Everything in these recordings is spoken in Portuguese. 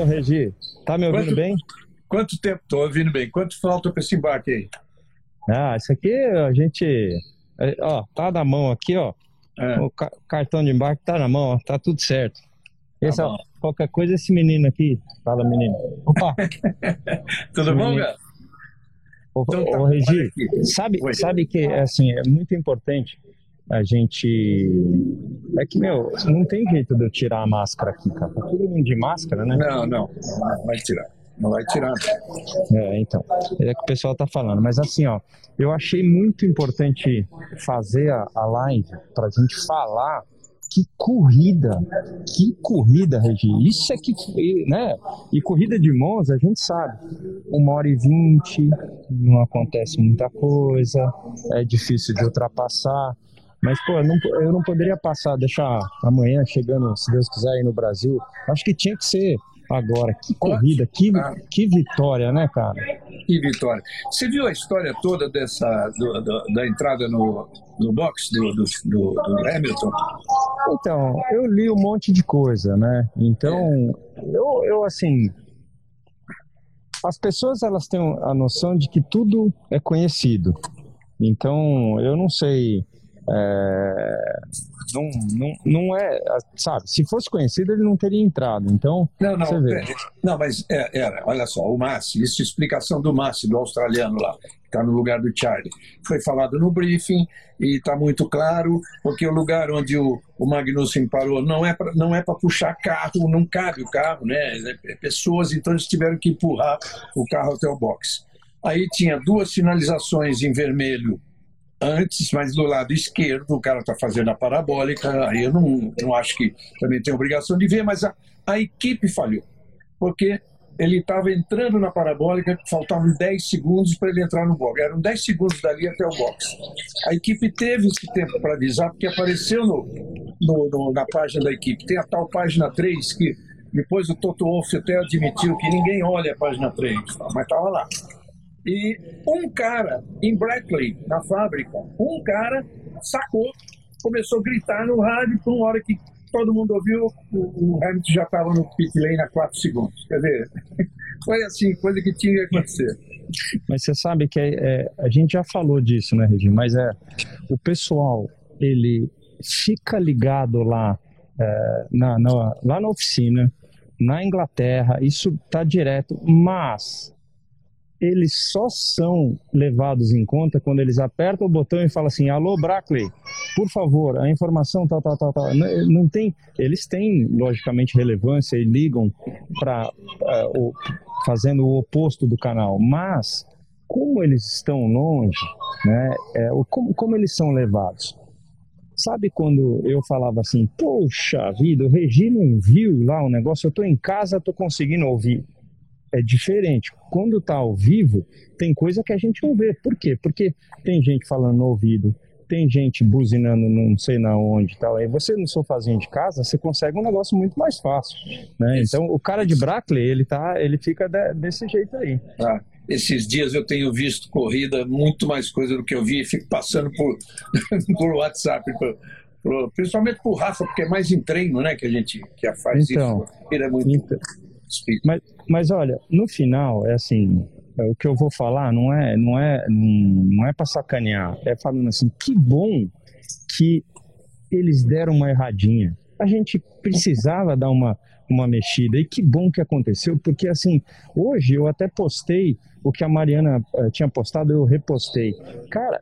Ô, Regi, tá me ouvindo Quanto- bem? Quanto tempo? Tô ouvindo bem. Quanto falta para esse embarque aí? Ah, isso aqui a gente. é, Ó, tá na mão aqui, ó. É. O ca- cartão de embarque tá na mão, ó. Tá tudo certo. Esse, ó, bom. qualquer coisa, esse menino aqui. Fala, menino. Opa! Tudo bom, Sim. cara? Ô, Então tá, ô, Regi, sabe, Oi. sabe que assim, é muito importante a gente. É que, meu, não tem jeito de eu tirar a máscara aqui, cara. Tá todo mundo de máscara, né? Não, não. Não vai tirar. Não vai tirar. É, então. É que o pessoal tá falando. Mas assim, ó, eu achei muito importante fazer a, a live pra gente falar que corrida, que corrida, Regi. Isso é que, foi, né? E corrida de Monza, a gente sabe. Uma hora e vinte, não acontece muita coisa, é difícil de ultrapassar. Mas, pô, eu não, eu não poderia passar, deixar amanhã chegando, se Deus quiser, aí no Brasil. Acho que tinha que ser agora. Que corrida, que, Ah. que vitória, né, cara? Que vitória. Você viu a história toda dessa do- do- da entrada no, no box do, do, do- do Hamilton? Então, eu li um monte de coisa, né? Então, eu, eu assim. As pessoas elas têm a noção de que tudo é conhecido. Então, eu não sei. É, não, não, não é. Sabe, se fosse conhecido, ele não teria entrado. Então, Não, não. Você vê. é, não, mas é, era, olha só, o Massi, isso é explicação do Massi, do australiano lá, que está no lugar do Charlie. Foi falado no briefing e está muito claro, porque o lugar onde o, o Magnussen parou não é para não é para puxar carro, não cabe o carro, né? É pessoas, então eles tiveram que empurrar o carro até o box. Aí tinha duas sinalizações em vermelho antes, mas do lado esquerdo o cara está fazendo a parabólica, aí eu não, não acho que também tem obrigação de ver, mas a, a equipe falhou, porque ele estava entrando na parabólica, faltavam 10 segundos para ele entrar no box, eram 10 segundos dali até o box. A equipe teve esse tempo para avisar, porque apareceu no, no- no- na página da equipe, tem a tal página 3 que depois o Toto Wolff até admitiu que ninguém olha a página 3, mas estava lá. E um cara em Brackley, na fábrica, um cara sacou, começou a gritar no rádio, por uma hora que todo mundo ouviu, o, Hamilton já estava no pit lane a 4 segundos. Quer dizer, foi assim, coisa que tinha que acontecer. Mas você sabe que é, é, a gente já falou disso, né, Regi? Mas é o pessoal ele fica ligado lá é, na, na- lá na oficina, na Inglaterra, isso tá direto, mas eles só são levados em conta quando eles apertam o botão e falam assim, alô Brackley, por favor, a informação tal, tal, tal, tal. Não, não tem, eles têm logicamente relevância e ligam para fazendo o oposto do canal, mas como eles estão longe, né, é, como, como eles são levados? Sabe quando eu falava assim, poxa vida, o Regi não viu lá o negócio, eu tô em casa, tô conseguindo ouvir. É diferente. Quando tá ao vivo, tem coisa que a gente não vê. Por quê? Porque tem gente falando no ouvido, tem gente buzinando não sei na onde e tal. Aí você no sofazinho de casa, você consegue um negócio muito mais fácil, né? Isso. Então o cara de Brackley, ele tá, ele fica de- desse jeito aí. tá? Esses dias eu tenho visto corrida, muito mais coisa do que eu vi, e fico passando por, por WhatsApp, por- por- principalmente por Rafa, porque é mais em treino, né, que a gente que faz Então. isso. Ele é muito Então. Mas, mas olha, no final, é assim, é, o que eu vou falar não é, não é, não, é para sacanear, é falando assim, que bom que eles deram uma erradinha. A gente precisava dar uma, uma mexida e que bom que aconteceu, porque assim, hoje eu até postei o que a Mariana eh, tinha postado, eu repostei. Cara,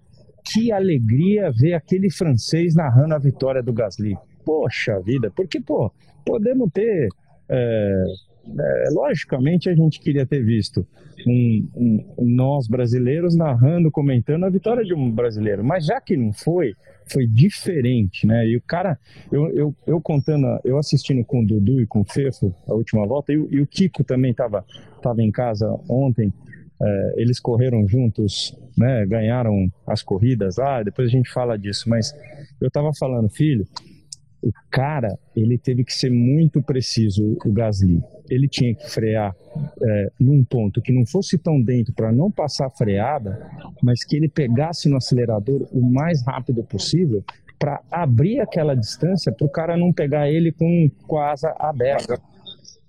que alegria ver aquele francês narrando a vitória do Gasly. Poxa vida, porque, pô, podemos ter. é, é, logicamente a gente queria ter visto um- um- nós brasileiros narrando, comentando a vitória de um brasileiro, mas já que não foi, foi diferente, né? E o cara, eu, eu, eu contando, eu assistindo com o Dudu e com o Fefo a última volta, e, o- e o Kiko também estava tava em casa ontem, é, eles correram juntos, né? Ganharam as corridas lá, depois a gente fala disso, mas eu estava falando, filho, o cara, ele teve que ser muito preciso, o Gasly. Ele tinha que frear é, num ponto que não fosse tão dentro para não passar freada, mas que ele pegasse no acelerador o mais rápido possível para abrir aquela distância para o cara não pegar ele com, com a asa aberta.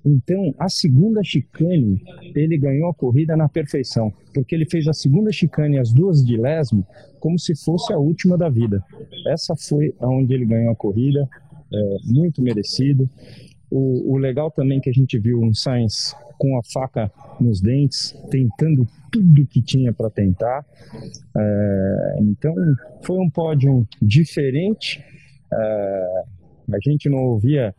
Então, a segunda chicane, ele ganhou a corrida na perfeição, porque ele fez a segunda chicane, as duas de lesmo, como se fosse a última da vida. Essa foi aonde ele ganhou a corrida, é, muito merecido. O, o legal também que a gente viu um Sainz com a faca nos dentes, tentando tudo que tinha para tentar. É, então, foi um pódio diferente. É, a gente não ouvia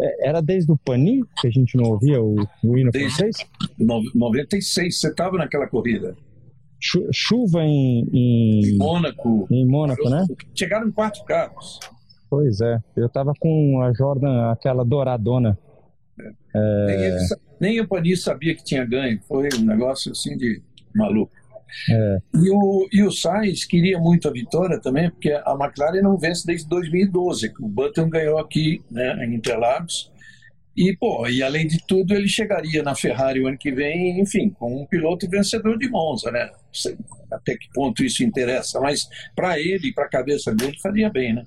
é, era desde o Panin que a gente não ouvia o, o hino desde francês? 96, você estava naquela corrida. chuva em, em, em Mônaco. Em Mônaco, né? Chegaram quatro carros. Pois é, eu estava com a Jordan, aquela douradona. É. Nem, ele, nem o Panis sabia que tinha ganho, foi um negócio assim de maluco. É. E, o, e o Sainz queria muito a vitória também, porque a McLaren não vence desde 2012, que o Button ganhou aqui né, em Interlagos. E, pô, e além de tudo, ele chegaria na Ferrari o ano que vem, enfim, com um piloto vencedor de Monza, né? Não sei até que ponto isso interessa, mas para ele, para a cabeça dele, faria bem, né?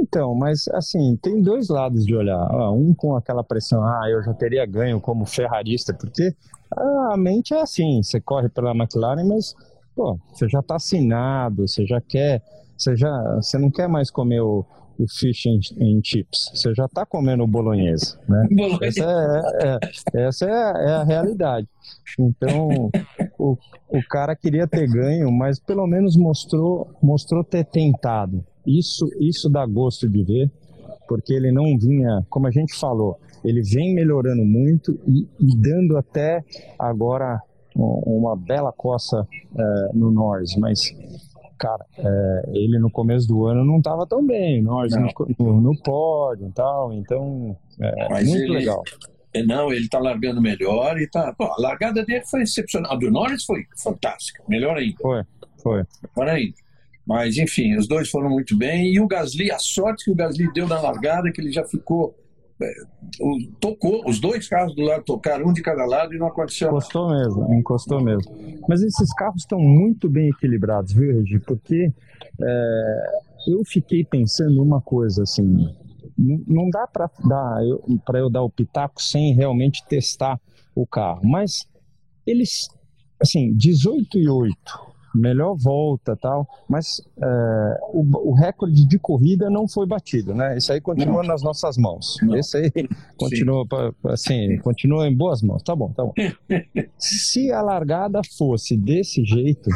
Então, mas assim, tem dois lados de olhar. Um com aquela pressão, ah, eu já teria ganho como ferrarista, porque a mente é assim, você corre pela McLaren, mas pô, você já está assinado, você já quer, você já, você não quer mais comer o, o fish and, chips, você já está comendo o bolonhesa, né? Essa, é, é, essa é, é, a realidade. Então, o, o cara queria ter ganho, mas pelo menos mostrou, mostrou ter tentado. Isso, isso dá gosto de ver, porque ele não vinha, como a gente falou, ele vem melhorando muito e, e dando até agora uma bela coça é, no Norris, mas cara, é, ele no começo do ano não estava tão bem, Norris no, no, no, pódio e tal, então é muito ele, legal. É, não, ele está largando melhor e tá. Pô, a largada dele foi excepcional. A do Norris foi fantástica, melhor ainda. Foi, foi. Melhor ainda. Mas, enfim, os dois foram muito bem. E o Gasly, a sorte que o Gasly deu na largada, que ele já ficou. É, tocou, os dois carros do lado tocaram, um de cada lado, e não aconteceu Encostou nada. mesmo, encostou mesmo. Mas esses carros estão muito bem equilibrados, viu, Regi? Porque é, eu fiquei pensando uma coisa assim. Não dá para eu, eu dar o pitaco sem realmente testar o carro, mas eles, assim, 18 e 8, melhor volta tal, mas é, o, o, recorde de corrida não foi batido, né? Isso aí continua não. nas nossas mãos. Não. Esse aí continua, assim, continua em boas mãos. Tá bom, tá bom. Se a largada fosse desse jeito,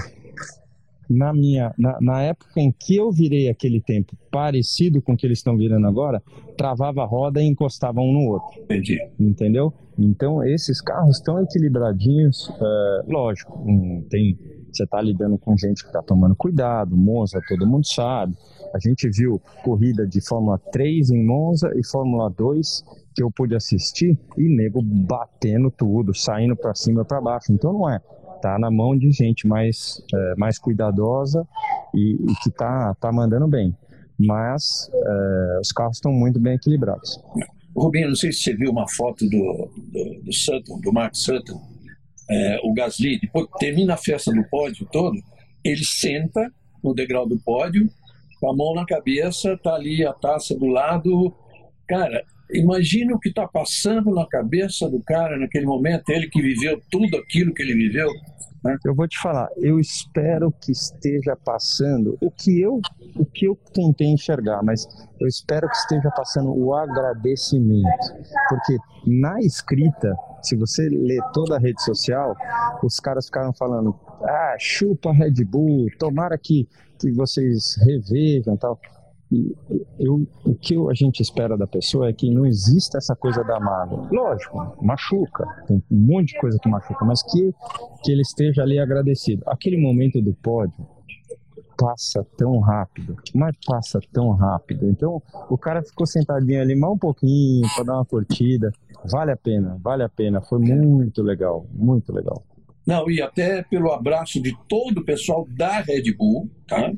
na minha, na, na, época em que eu virei aquele tempo parecido com o que eles estão virando agora, travava a roda e encostava um no outro. Entendi. Entendeu? Então esses carros estão equilibradinhos, é, lógico, tem você está lidando com gente que está tomando cuidado, Monza, todo mundo sabe. A gente viu corrida de Fórmula 3 em Monza e Fórmula 2 que eu pude assistir e nego batendo tudo, saindo para cima e para baixo. Então não é. Tá na mão de gente mais, é, mais cuidadosa e, e, que tá, tá mandando bem. Mas é, os carros estão muito bem equilibrados. Rubinho, não sei se você viu uma foto do, do, do Sutton, do Mark Sutton, é, o Gasly, depois termina a festa do pódio todo, ele senta no degrau do pódio, com a mão na cabeça, tá ali a taça do lado. Cara, imagina o que está passando na cabeça do cara naquele momento, ele que viveu tudo aquilo que ele viveu. Né? Eu vou te falar, eu espero que esteja passando o que eu o que eu tentei enxergar, mas eu espero que esteja passando o agradecimento, porque na escrita, se você lê toda a rede social, os caras ficaram falando, ah, chupa Red Bull, tomara que, que vocês revejam tal eu, o que a gente espera da pessoa é que não exista essa coisa da mágoa. Lógico, machuca, tem um monte de coisa que machuca, mas que, que ele esteja ali agradecido. Aquele momento do pódio passa tão rápido, mas passa tão rápido. Então o cara ficou sentadinho ali mais um pouquinho para dar uma curtida. Vale a pena, vale a pena. Foi muito legal, muito legal. Não, e até pelo abraço de todo o pessoal da Red Bull, tá?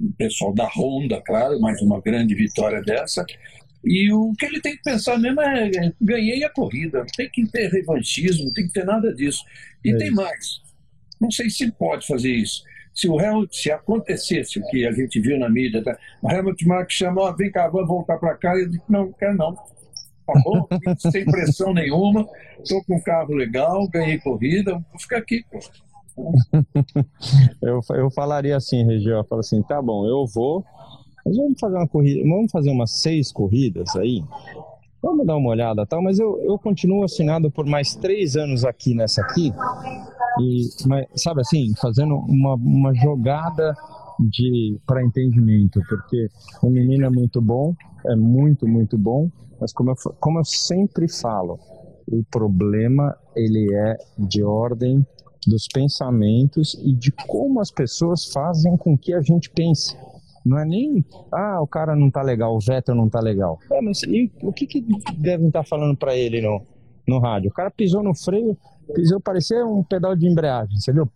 O pessoal da Honda, claro, mais uma grande vitória dessa. E o que ele tem que pensar mesmo é: ganhei a corrida, não tem que ter revanchismo, não tem que ter nada disso. E é tem mais: não sei se pode fazer isso. Se o Helmut, se acontecesse o que a gente viu na mídia, tá? o Helmut Mark chamou, vem cá, vamos voltar para cá, eu disse: não, não quero não. tá bom, sem pressão nenhuma, estou com um carro legal, ganhei corrida, vou ficar aqui, pô. eu, eu falaria assim, Região, eu falo assim, tá bom, eu vou, mas vamos fazer uma corrida, vamos fazer umas seis corridas aí, vamos dar uma olhada tal, mas eu, eu continuo assinado por mais três anos aqui nessa aqui, e, mas, sabe assim, fazendo uma, uma jogada de para entendimento, porque o menino é muito bom, é muito, muito bom, mas como eu, como eu sempre falo, o problema ele é de ordem dos pensamentos e de como as pessoas fazem com que a gente pense. Não é nem, ah, o cara não tá legal, o Vettel não tá legal. É, mas e, o que, que devem estar tá falando para ele no, no rádio? O cara pisou no freio, pisou, parecia um pedal de embreagem, você viu?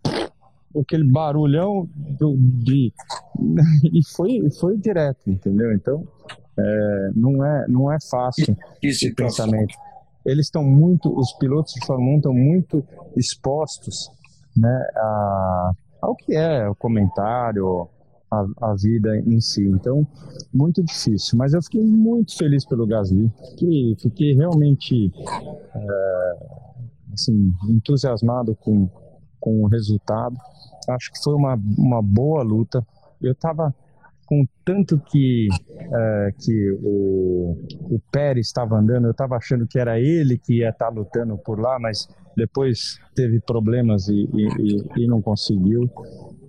Aquele barulhão do, de. E foi, foi direto, entendeu? Então, é, não, é, não é fácil esse pensamento. Eles estão muito, os pilotos de Fórmula 1 estão muito expostos né, a, ao que é o comentário, a, a, vida em si. Então, muito difícil. Mas eu fiquei muito feliz pelo Gasly. Fiquei, fiquei realmente é, assim, entusiasmado com, com o resultado. Acho que foi uma, uma boa luta. Eu estava com tanto que, é, que o, o Pérez estava andando, eu estava achando que era ele que ia estar tá lutando por lá, mas depois teve problemas e, e, e, não conseguiu.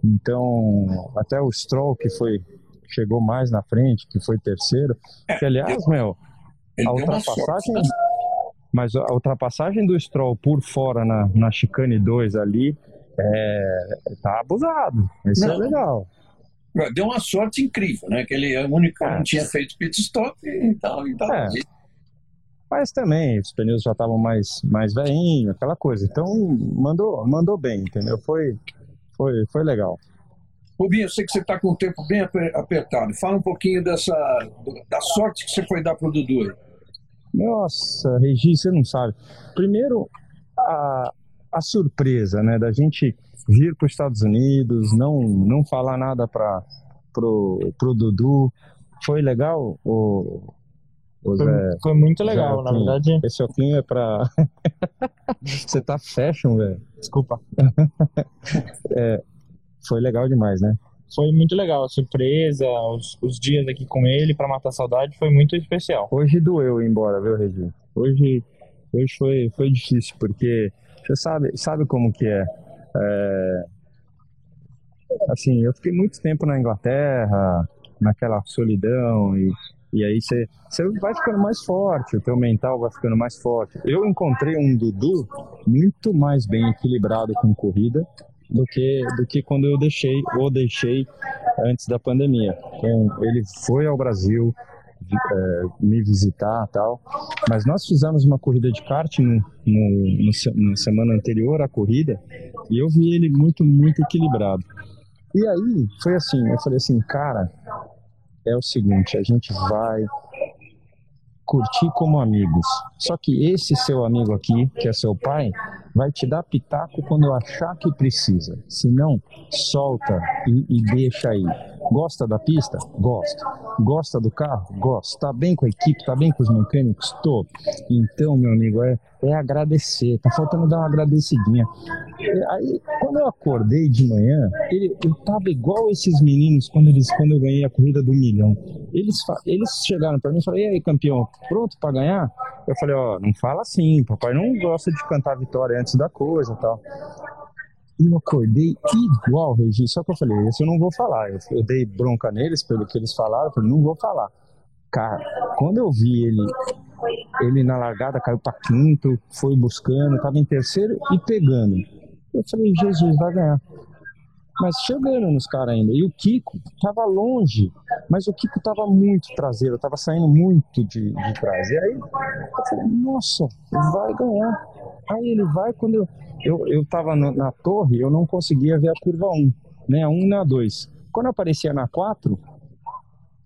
Então, até o Stroll, que foi chegou mais na frente, que foi terceiro, é, que aliás, meu, a ultrapassagem, mas a ultrapassagem do Stroll por fora na, na chicane 2 ali, é, tá abusado. Isso não. é legal. Deu uma sorte incrível, né? Que ele é o único que não é. tinha feito pit stop e tal. E tal. É. Mas também os pneus já estavam mais, mais velhinhos, aquela coisa. Então mandou, mandou bem, entendeu? Foi, foi, foi legal. Rubinho, eu sei que você está com o tempo bem apertado. Fala um pouquinho dessa, da sorte que você foi dar para o Dudu. Nossa, Regi, você não sabe. Primeiro, a, a surpresa, né, da gente vir para os Estados Unidos, não, não falar nada para pro, pro Dudu. Foi legal, o, foi, foi, muito legal, Zé, na verdade. Esse óculos é pra. Você tá fashion, velho. Desculpa. é, foi legal demais, né? Foi muito legal, a surpresa, os, os dias aqui com ele para matar a saudade foi muito especial. Hoje doeu ir embora, viu, Regi? Hoje, hoje foi, foi difícil, porque você sabe, sabe como que é. é. Assim, eu fiquei muito tempo na Inglaterra, naquela solidão e e aí você, você vai ficando mais forte, o teu mental vai ficando mais forte. Eu encontrei um Dudu muito mais bem equilibrado com corrida do que, do que quando eu deixei, ou deixei antes da pandemia. Então, ele foi ao Brasil é, me visitar tal, mas nós fizemos uma corrida de kart no, no, no, na semana anterior à corrida e eu vi ele muito, muito equilibrado. E aí foi assim, eu falei assim, cara, é o seguinte: a gente vai curtir como amigos. Só que esse seu amigo aqui, que é seu pai, vai te dar pitaco quando achar que precisa. Se não, solta e, e deixa aí. Gosta da pista? Gosta. Gosta do carro? Gosta. Tá bem com a equipe? Tá bem com os mecânicos? Tô. Então, meu amigo, é, é agradecer. Tá faltando dar uma agradecidinha. Aí, quando eu acordei de manhã, ele, eu tava igual esses meninos quando, eles, quando eu ganhei a corrida do milhão. Eles, eles chegaram para mim e falaram: E aí, campeão, pronto para ganhar? Eu falei: Ó, oh, não fala assim, papai não gosta de cantar vitória antes da coisa tal. Eu acordei igual, Regi. Só que eu falei, isso eu não vou falar. Eu, eu dei bronca neles pelo que eles falaram, eu falei, não vou falar. Cara, quando eu vi ele, ele na largada caiu para quinto, foi buscando, tava em terceiro e pegando. Eu falei, Jesus, vai ganhar. Mas chegando nos caras ainda. E o Kiko tava longe, mas o Kiko tava muito traseiro, tava saindo muito de, de trás. E aí eu falei, nossa, vai ganhar. Aí ele vai, quando eu, eu, eu tava no, na torre, eu não conseguia ver a curva 1, né? A 1 na 2. Quando aparecia na 4,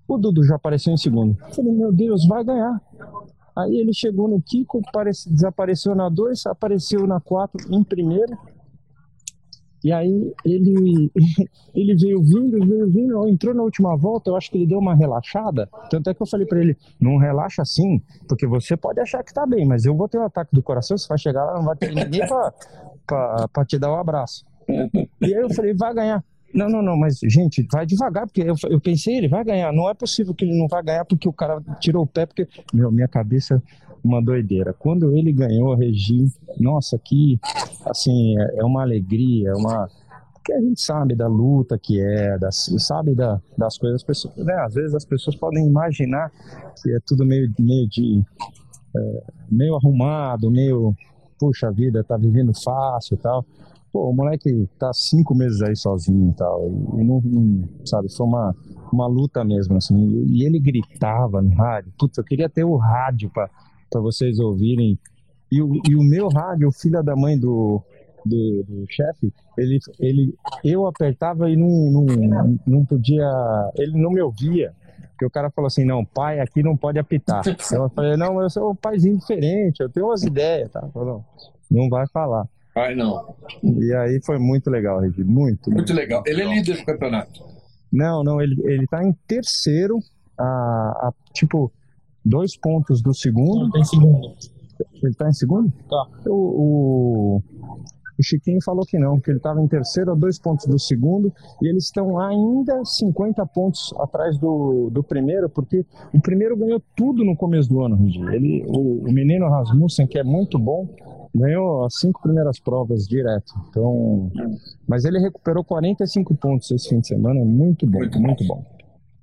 o Dudu já apareceu em segundo. Eu falei, meu Deus, vai ganhar. Aí ele chegou no Kiko, desapareceu na 2, apareceu na 4 em primeiro. E aí ele, ele veio vindo, veio vindo, entrou na última volta, eu acho que ele deu uma relaxada. Tanto é que eu falei para ele, não relaxa assim, porque você pode achar que tá bem, mas eu vou ter um ataque do coração, você vai chegar lá, não vai ter ninguém para te dar um abraço. E aí eu falei, vai ganhar. Não, não, não, mas gente, vai devagar, porque eu, eu pensei, ele vai ganhar. Não é possível que ele não vai ganhar porque o cara tirou o pé, porque, meu, minha cabeça uma doideira. Quando ele ganhou Regi, nossa, que assim, é, é uma alegria, é uma que a gente sabe da luta que é, das, sabe da, das coisas, pessoas, né? Às vezes as pessoas podem imaginar que é tudo meio, meio de é, meio arrumado, meio puxa vida, tá vivendo fácil e tal. Pô, o moleque tá cinco meses aí sozinho e tal, e não, não sabe, foi uma, uma luta mesmo, assim, e ele gritava no rádio, putz, eu queria ter o rádio para para vocês ouvirem. E o, e o meu rádio, filha da mãe do, do, do chefe, ele, ele, eu apertava e não, não, não podia, ele não me ouvia. Porque o cara falou assim, não, pai aqui não pode apitar. eu falei, não, eu sou um paizinho diferente, eu tenho umas ideias, tá? Falei, não, não vai falar. Pai não. E aí foi muito legal, Regi, muito, muito. Muito legal. Ele é líder do campeonato. Não, não, ele, ele tá em terceiro, a, a, tipo, dois pontos do segundo. Ele tá em segundo. Ele tá em segundo? Tá. O, o, o Chiquinho falou que não, que ele estava em terceiro a dois pontos do segundo e eles estão ainda 50 pontos atrás do, do primeiro, porque o primeiro ganhou tudo no começo do ano. Ele, o, o menino Rasmussen, que é muito bom, ganhou as cinco primeiras provas direto. Então, mas ele recuperou 45 pontos esse fim de semana, muito bom, muito, muito bom.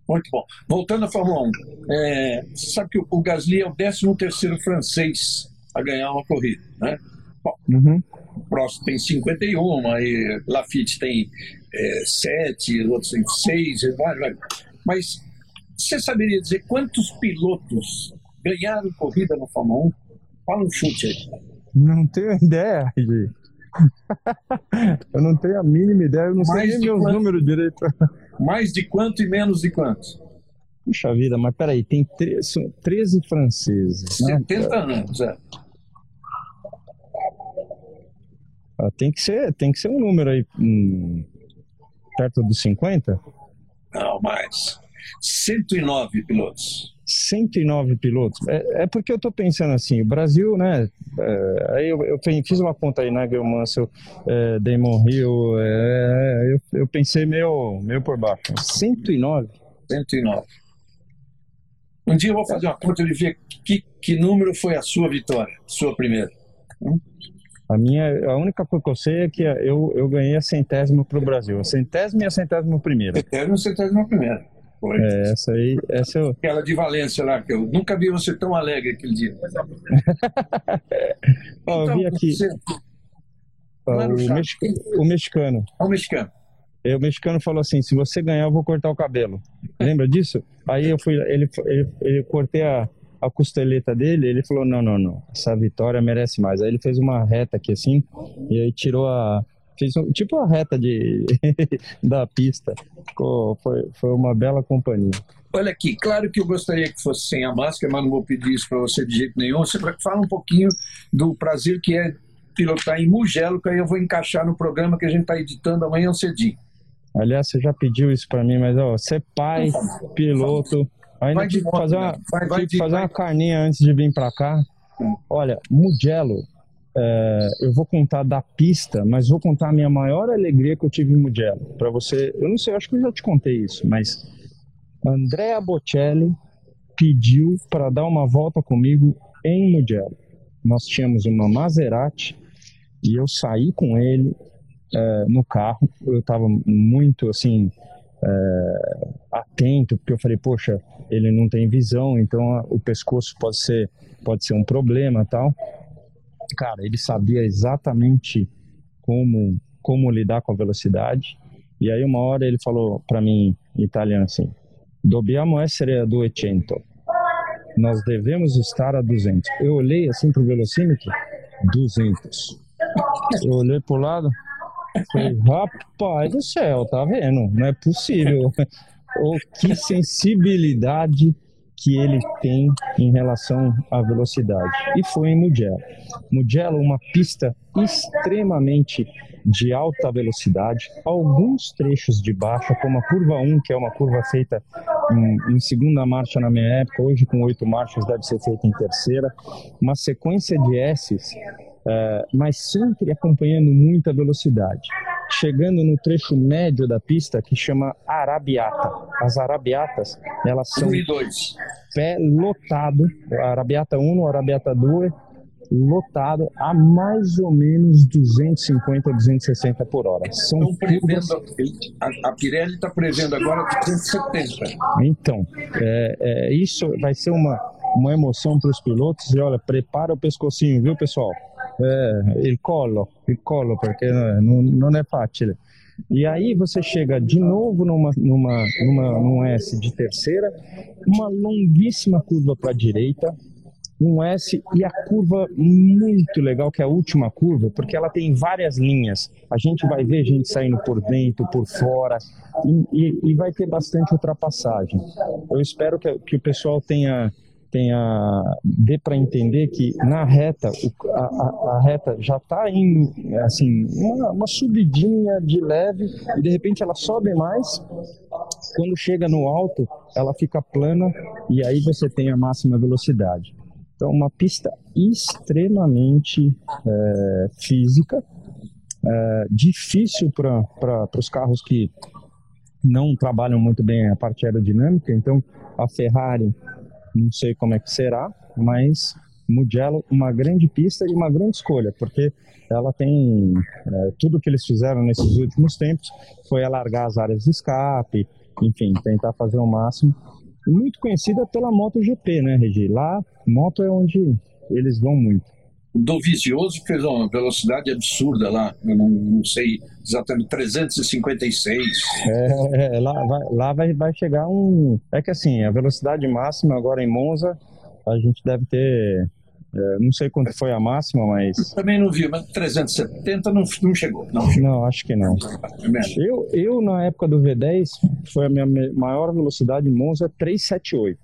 Muito bom. Voltando à Fórmula 1, é, você sabe que o Gasly é o 13º francês a ganhar uma corrida, né? Bom, uhum. o próximo tem 51, aí Lafitte tem é, 7, outros tem 6, vai, vai. Mas você saberia dizer quantos pilotos ganharam corrida na Fórmula 1? Fala um chute aí. Não tenho ideia, Regi. Eu não tenho a mínima ideia, eu não Mais sei nem meus quanto? números direito. Mais de quanto e menos de quanto? Puxa vida, mas peraí, tem 13 franceses. 70 né? anos, é. Ah, tem, que ser, tem que ser um número aí hum, perto dos 50? Não, mais. 109 pilotos. 109 pilotos. É, é porque eu estou pensando assim, o Brasil, né? É, aí eu, eu, fiz uma conta aí, Nigel né, Mansell, é, Damon Hill, é, eu, eu, pensei meio, meio por baixo. 109? 109. Um dia eu vou fazer uma conta e ver que, que número foi a sua vitória, sua primeira. Hum? A minha, a única coisa que eu sei é que eu, eu ganhei a centésima para o Brasil. A centésima e a centésima primeira. Centésima e a centésima primeira. Foi. É, essa aí, essa eu... Aquela de Valência lá, que eu nunca vi você tão alegre aquele dia. Ó, eu vi então, aqui. Você... Ó, o, mexicano, o mexicano. É o mexicano. É, o mexicano falou assim: se você ganhar, eu vou cortar o cabelo. Lembra disso? Aí eu fui, ele, ele, ele cortei a, a costeleta dele, ele falou: não, não, não, essa vitória merece mais. Aí ele fez uma reta aqui assim, e aí tirou a, Fiz um, tipo a reta de, da pista. Ficou, foi, foi uma bela companhia. Olha aqui, claro que eu gostaria que fosse sem a máscara, mas não vou pedir isso para você de jeito nenhum. Você fala um pouquinho do prazer que é pilotar em Mugello, que aí eu vou encaixar no programa que a gente está editando amanhã cedinho. Aliás, você já pediu isso para mim, mas ó, ser pai, piloto, ainda tive que fazer, uma, vai, vai, fazer vai. uma carninha antes de vir para cá. Hum. Olha, Mugello é, eu vou contar da pista, mas vou contar a minha maior alegria que eu tive em Mugello. Para você, eu não sei, eu acho que eu já te contei isso, mas Andrea Bocelli pediu para dar uma volta comigo em Mugello. Nós tínhamos uma Maserati e eu saí com ele é, no carro. Eu estava muito assim é, atento porque eu falei, poxa, ele não tem visão, então o pescoço pode ser pode ser um problema, tal cara, ele sabia exatamente como como lidar com a velocidade. E aí uma hora ele falou para mim em italiano assim: "Dobbiamo essere a 200". Nós devemos estar a 200. Eu olhei assim pro velocímetro, 200. Eu olhei pro lado, falei, rapaz do céu, tá vendo? Não é possível. oh, que sensibilidade que ele tem em relação à velocidade. E foi em Mugello. Mugello, uma pista extremamente de alta velocidade, alguns trechos de baixa, como a curva 1, que é uma curva feita em, em, segunda marcha na minha época, hoje com oito marchas deve ser feita em terceira, uma sequência de S's, é, mas sempre acompanhando muita velocidade. Chegando no trecho médio da pista que chama Arabiata. As Arabiatas, elas são pé lotado, Arabiata 1, Arabiata 2, lotado a mais ou menos 250, 260 por hora. São prevendo, a, a Pirelli está prevendo agora 270. Então, é, é, isso vai ser uma, uma emoção para os pilotos. E olha, prepara o pescocinho, viu, pessoal? É, il collo, il collo, porque não, não é fácil. E aí você chega de novo numa, numa, numa, num S de terceira, uma longuíssima curva para a direita, um S e a curva muito legal, que é a última curva, porque ela tem várias linhas. A gente vai ver gente saindo por dentro, por fora, e, e, e vai ter bastante ultrapassagem. Eu espero que, que o pessoal tenha tenha dê para entender que na reta o, a, a, reta já está indo assim uma, uma, subidinha de leve e de repente ela sobe mais quando chega no alto ela fica plana e aí você tem a máxima velocidade então, uma pista extremamente é, física, é, difícil para os carros que não trabalham muito bem a parte aerodinâmica. Então, a Ferrari, não sei como é que será, mas Mugello, uma grande pista e uma grande escolha, porque ela tem é, tudo que eles fizeram nesses últimos tempos foi alargar as áreas de escape, enfim, tentar fazer o máximo muito conhecida pela MotoGP, né, Regi? Lá, moto é onde eles vão muito. O Dovizioso fez uma velocidade absurda lá, eu não, não sei exatamente, 356. É, lá, vai, lá vai, vai chegar um. É que assim, a velocidade máxima agora em Monza, a gente deve ter é, não sei quanto foi a máxima, mas. Eu também não vi, mas 370 não, não chegou. Não, não acho que não. Eu, eu, na época do V10, foi a minha maior velocidade Monza 378.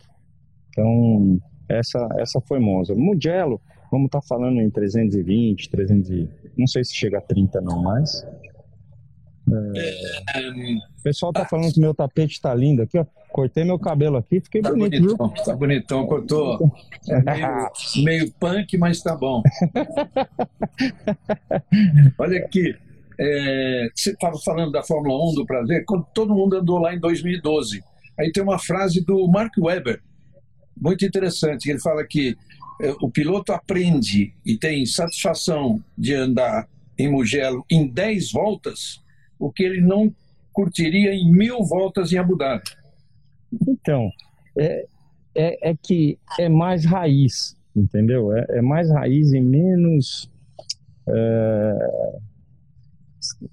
Então, essa, essa foi Monza. Mugello, vamos estar tá falando em 320, 300, não sei se chega a 30 não, mas é... O pessoal tá falando que meu tapete tá lindo aqui, ó. Cortei meu cabelo aqui, fiquei tá bonito, bonitão, viu? Tá bonitão, cortou. Meio, meio punk, mas tá bom. Olha aqui, é, você estava falando da Fórmula 1 do prazer, quando todo mundo andou lá em 2012. Aí tem uma frase do Mark Webber, muito interessante. Ele fala que o piloto aprende e tem satisfação de andar em Mugello em 10 voltas o que ele não curtiria em mil voltas em Abu Dhabi. Então, é, é, é que é mais raiz, entendeu? É, é mais raiz e menos. É,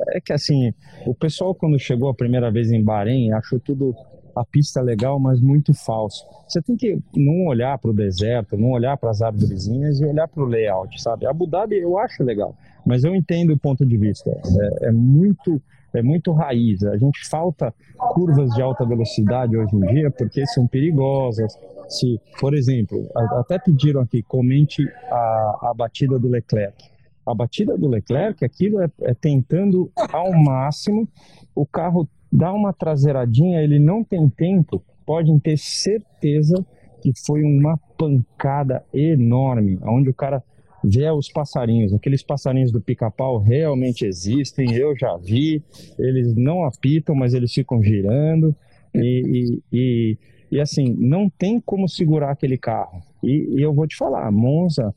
é, que assim, o pessoal quando chegou a primeira vez em Bahrein achou tudo a pista legal, mas muito falso. Você tem que não olhar para o deserto, não olhar para as árvorezinhas e olhar para o layout, sabe? Abu Dhabi eu acho legal, mas eu entendo o ponto de vista. É, é muito é muito raiz. A gente falta curvas de alta velocidade hoje em dia porque são perigosas. Se, por exemplo, até pediram aqui, comente a, a batida do Leclerc. A batida do Leclerc, aquilo é, é tentando ao máximo, o carro dá uma traseiradinha, ele não tem tempo, podem ter certeza que foi uma pancada enorme, onde o cara ver os passarinhos. Aqueles passarinhos do pica-pau realmente existem, eu já vi. Eles não apitam, mas eles ficam girando. E, e, e, e assim, não tem como segurar aquele carro. E, e, eu vou te falar, Monza,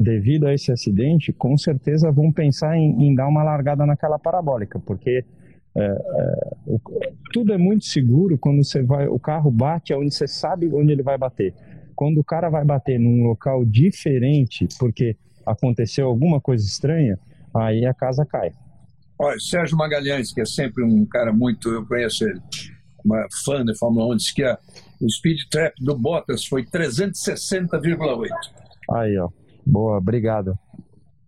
devido a esse acidente, com certeza vão pensar em, em dar uma largada naquela parabólica, porque é, é, o, tudo é muito seguro quando você vai, o carro bate onde você sabe onde ele vai bater quando o cara vai bater num local diferente, porque aconteceu alguma coisa estranha, aí a casa cai. Olha, Sérgio Magalhães, que é sempre um cara muito, eu conheço ele, uma fã da Fórmula 1, disse que a, o speed trap do Bottas foi 360,8. Aí, ó. Boa, obrigado.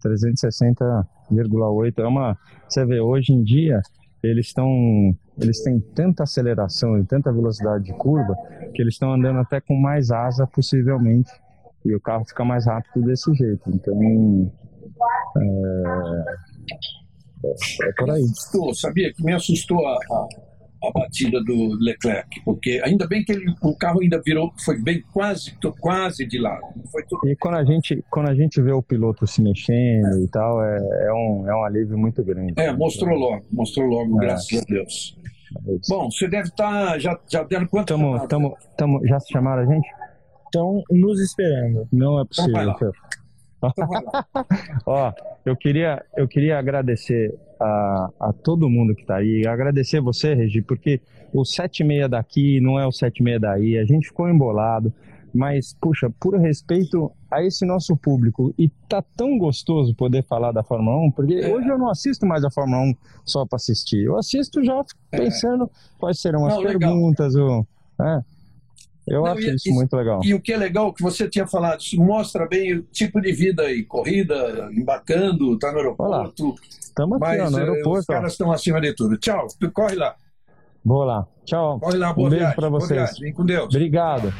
360,8 é uma. Você vê, hoje em dia eles estão eles têm tanta aceleração e tanta velocidade de curva que eles estão andando até com mais asa possivelmente e o carro fica mais rápido desse jeito. Então é, é, é por aí. Me assustou, sabia que me assustou a, a, batida do Leclerc, porque ainda bem que ele, o carro ainda virou, foi bem quase, quase de lado. Tudo... E quando a gente quando a gente vê o piloto se mexendo e tal, é, é um é um alívio muito grande. É, mostrou logo, mostrou logo, é. graças a Deus. É Bom, você deve estar. Tá, já, já deram quanto tamo, tamo, tamo, Já se chamaram a gente? Estão nos esperando. Não é possível. Então Ó, eu queria, eu queria agradecer a, a todo mundo que está aí, agradecer você, Regi, porque o 76 daqui não é o 76 daí, a gente ficou embolado, mas, puxa, por respeito a esse nosso público, e tá tão gostoso poder falar da Fórmula 1, porque é. hoje eu não assisto mais a Fórmula 1 só para assistir, eu assisto já é. pensando é. quais serão as não, perguntas, é, eu Não, acho e, isso muito legal. E o que é legal, que você tinha falado, isso mostra bem o tipo de vida aí, corrida, embarcando, tá no aeroporto. Estamos aqui mas, no eh, aeroporto. Os caras estão acima de tudo. Tchau, corre lá. Vou lá. Tchau. Corre lá, boa um beijo para vocês. Vem com Deus. Obrigado.